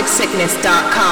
On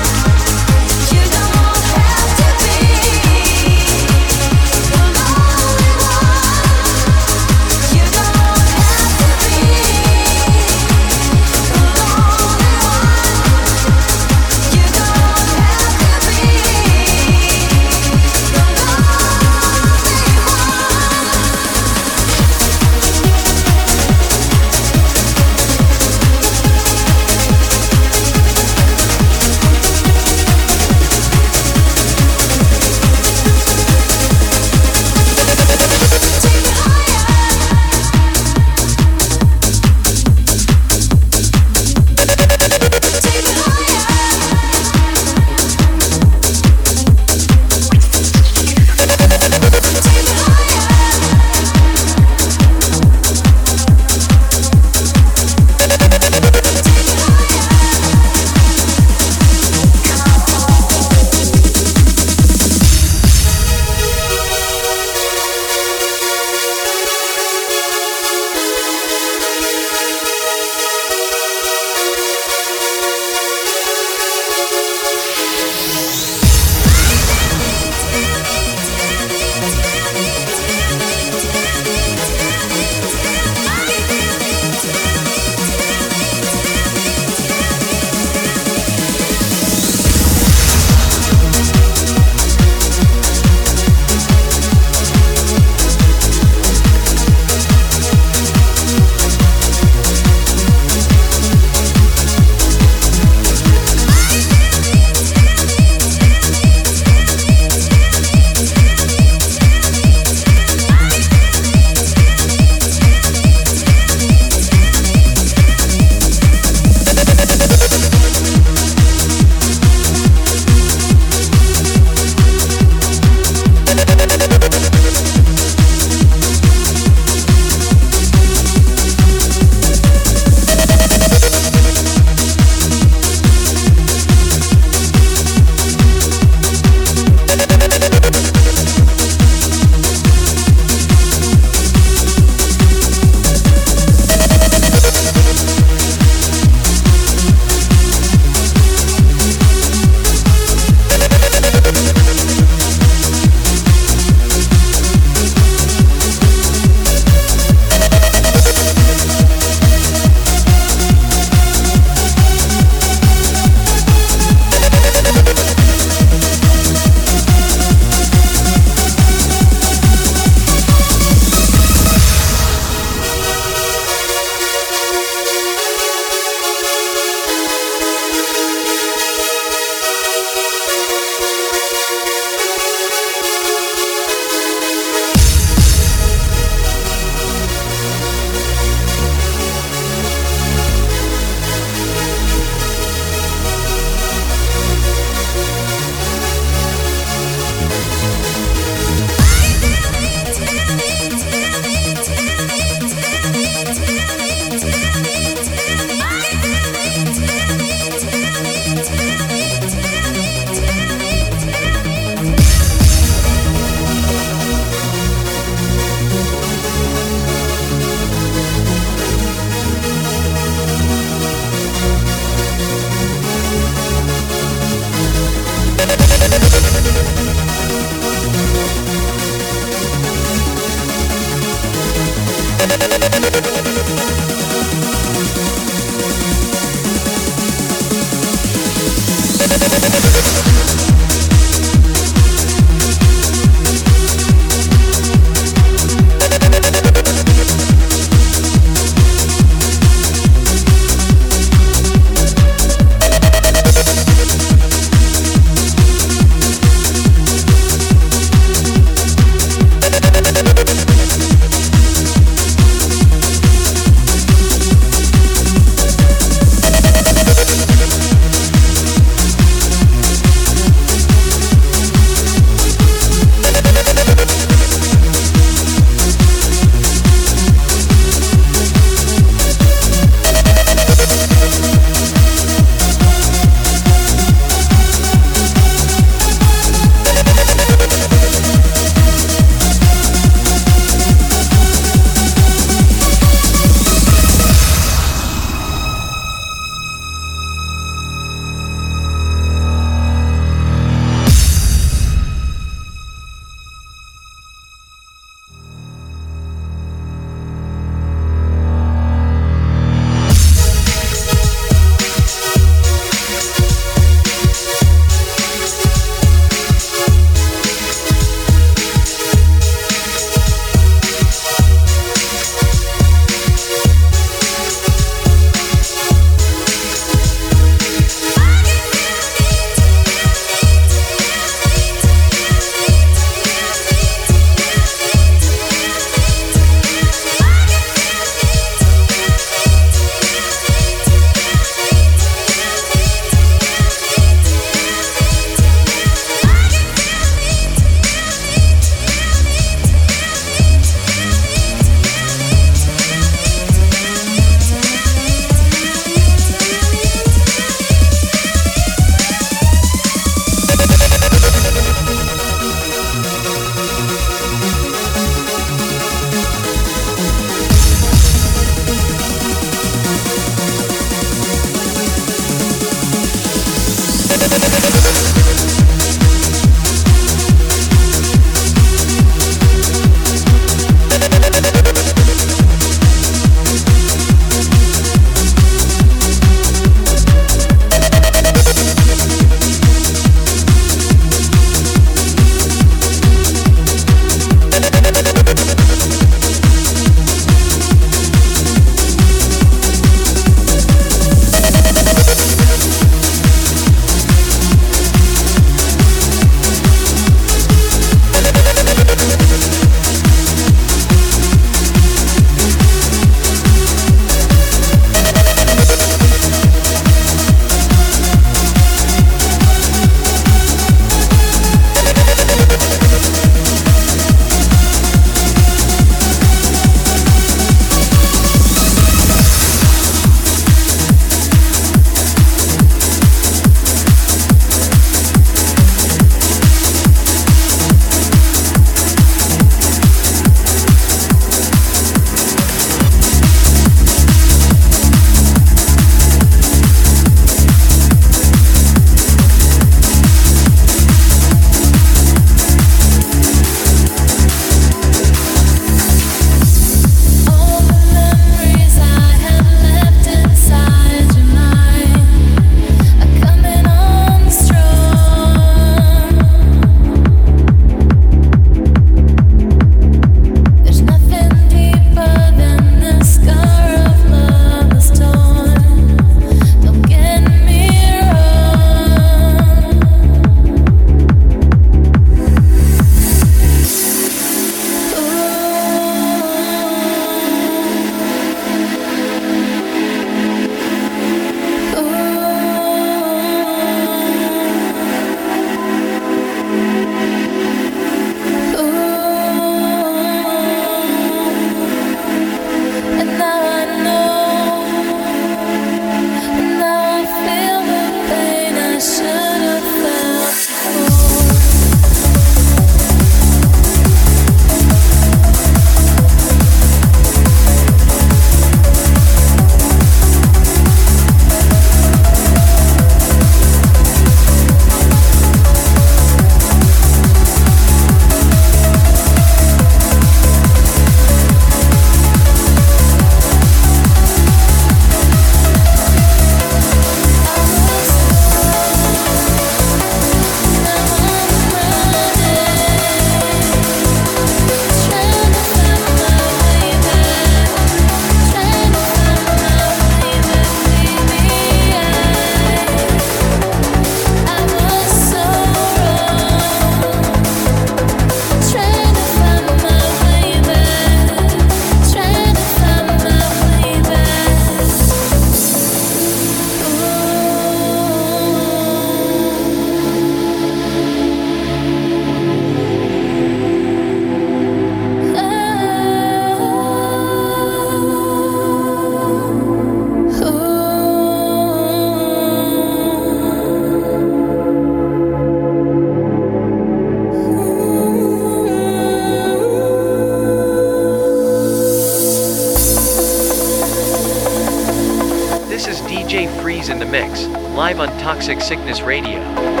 Toxic Sickness Radio.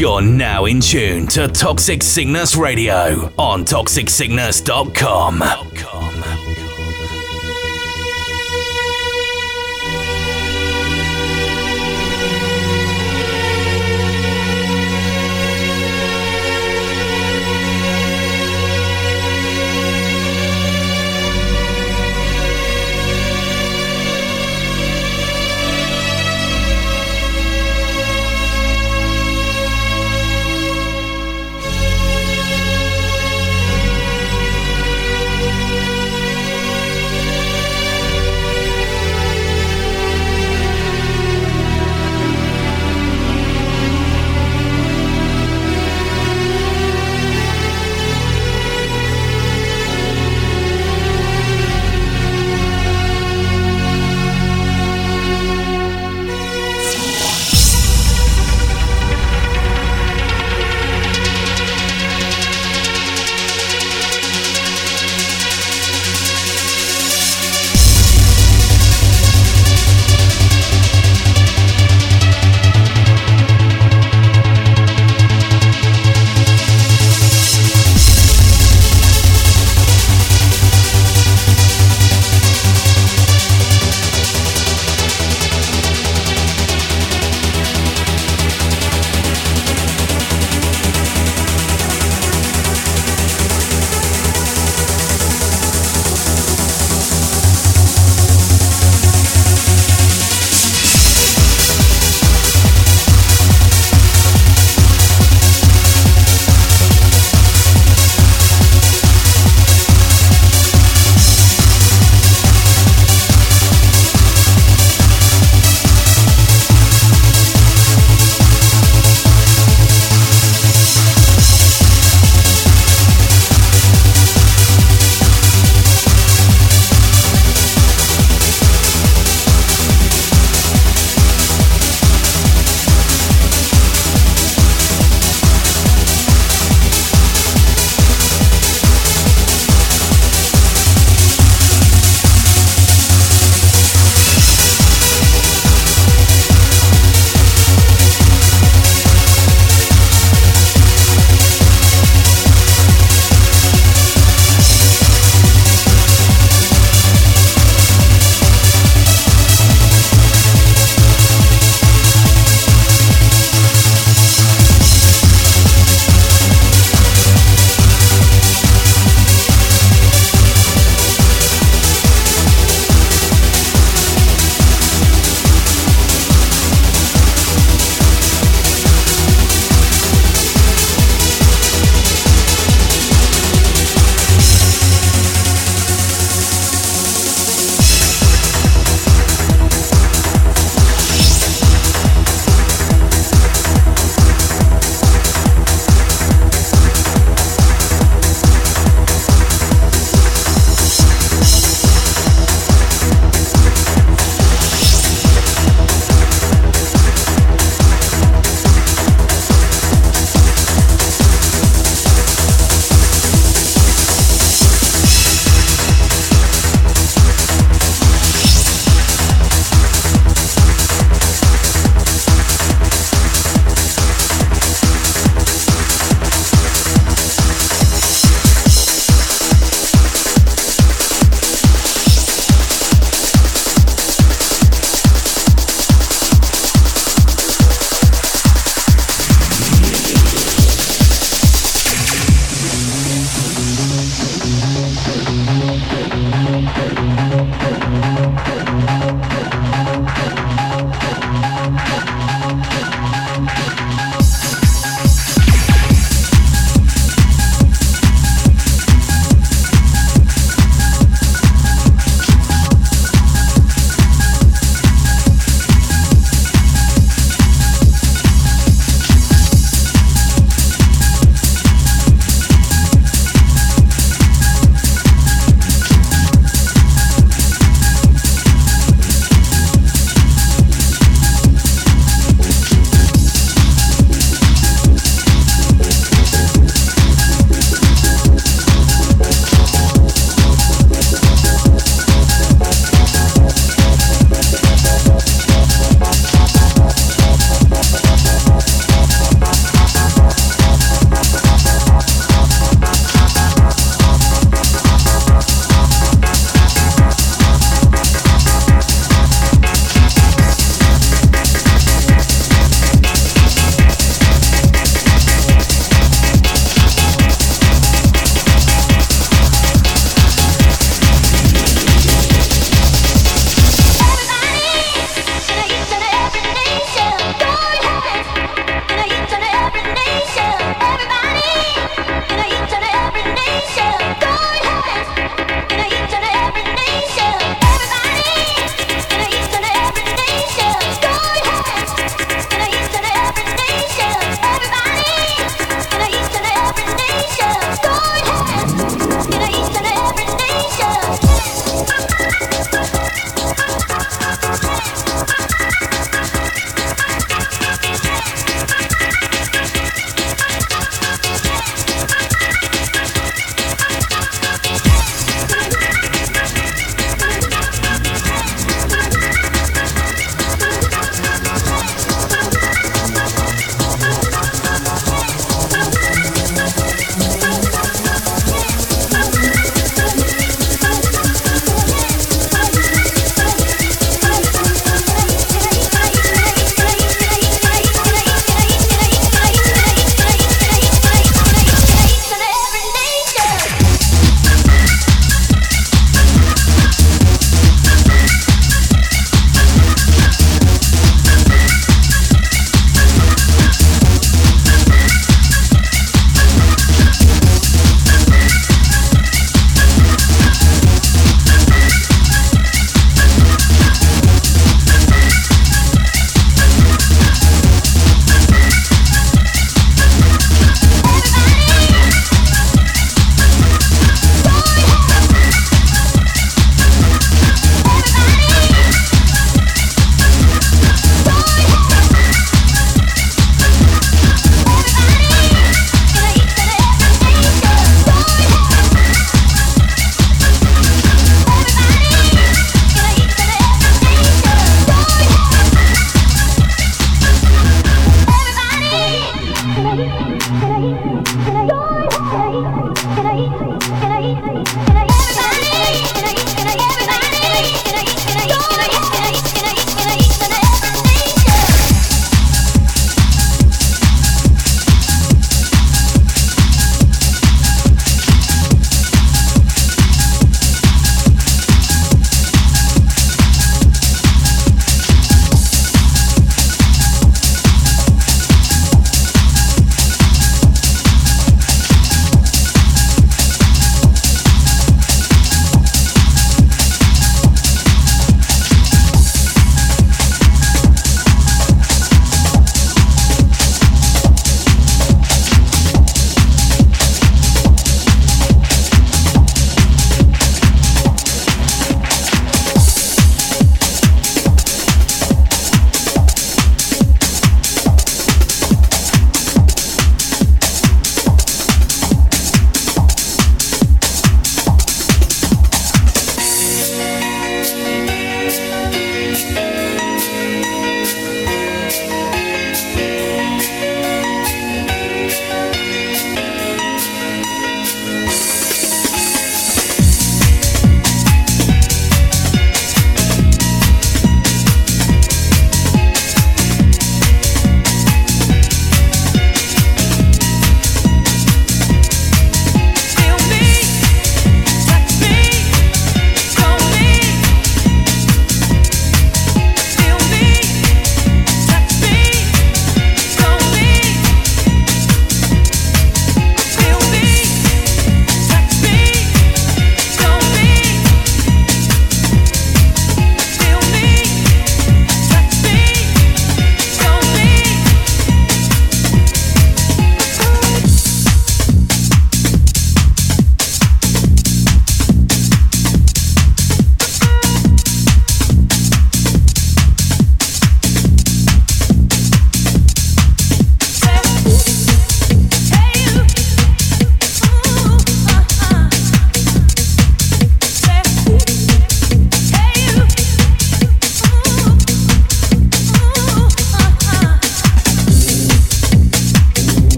You're now in tune to Toxic Sickness Radio on toxicsickness.com.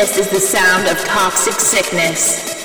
This is the sound of toxic sickness.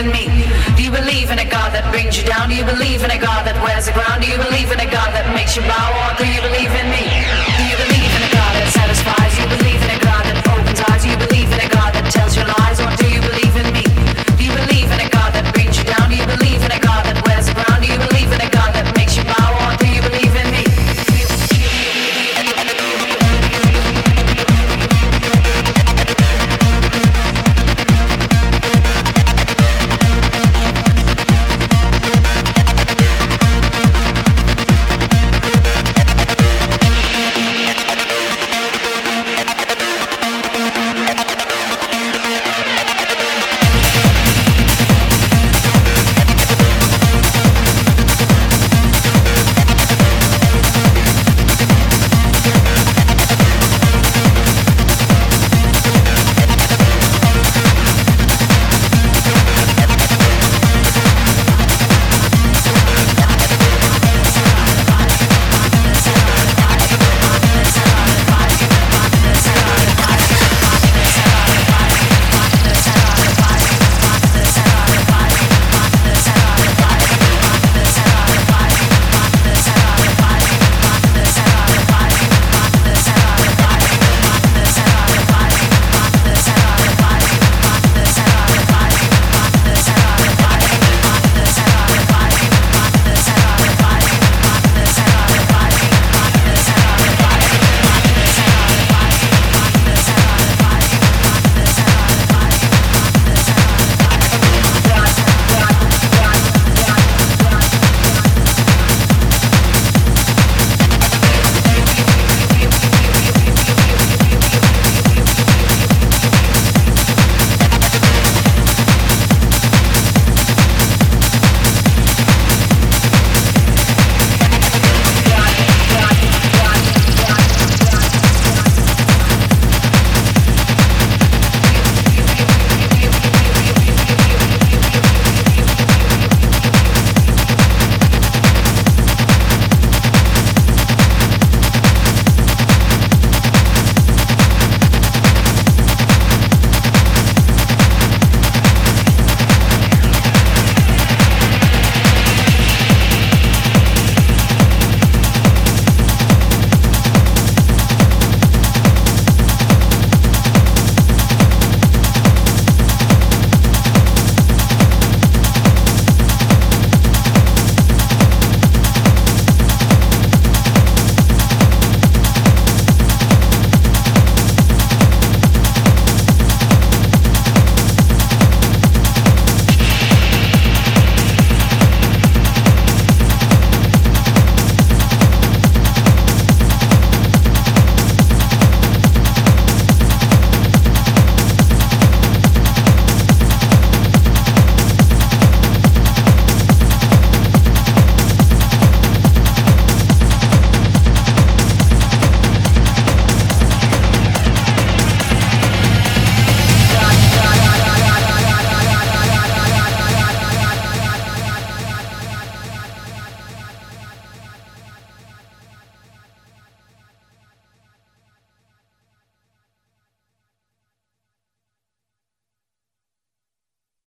In me? Do you believe in a God that brings you down? Do you believe in a God that wears the ground? Do you believe in a God that makes you bow, or do you believe in me?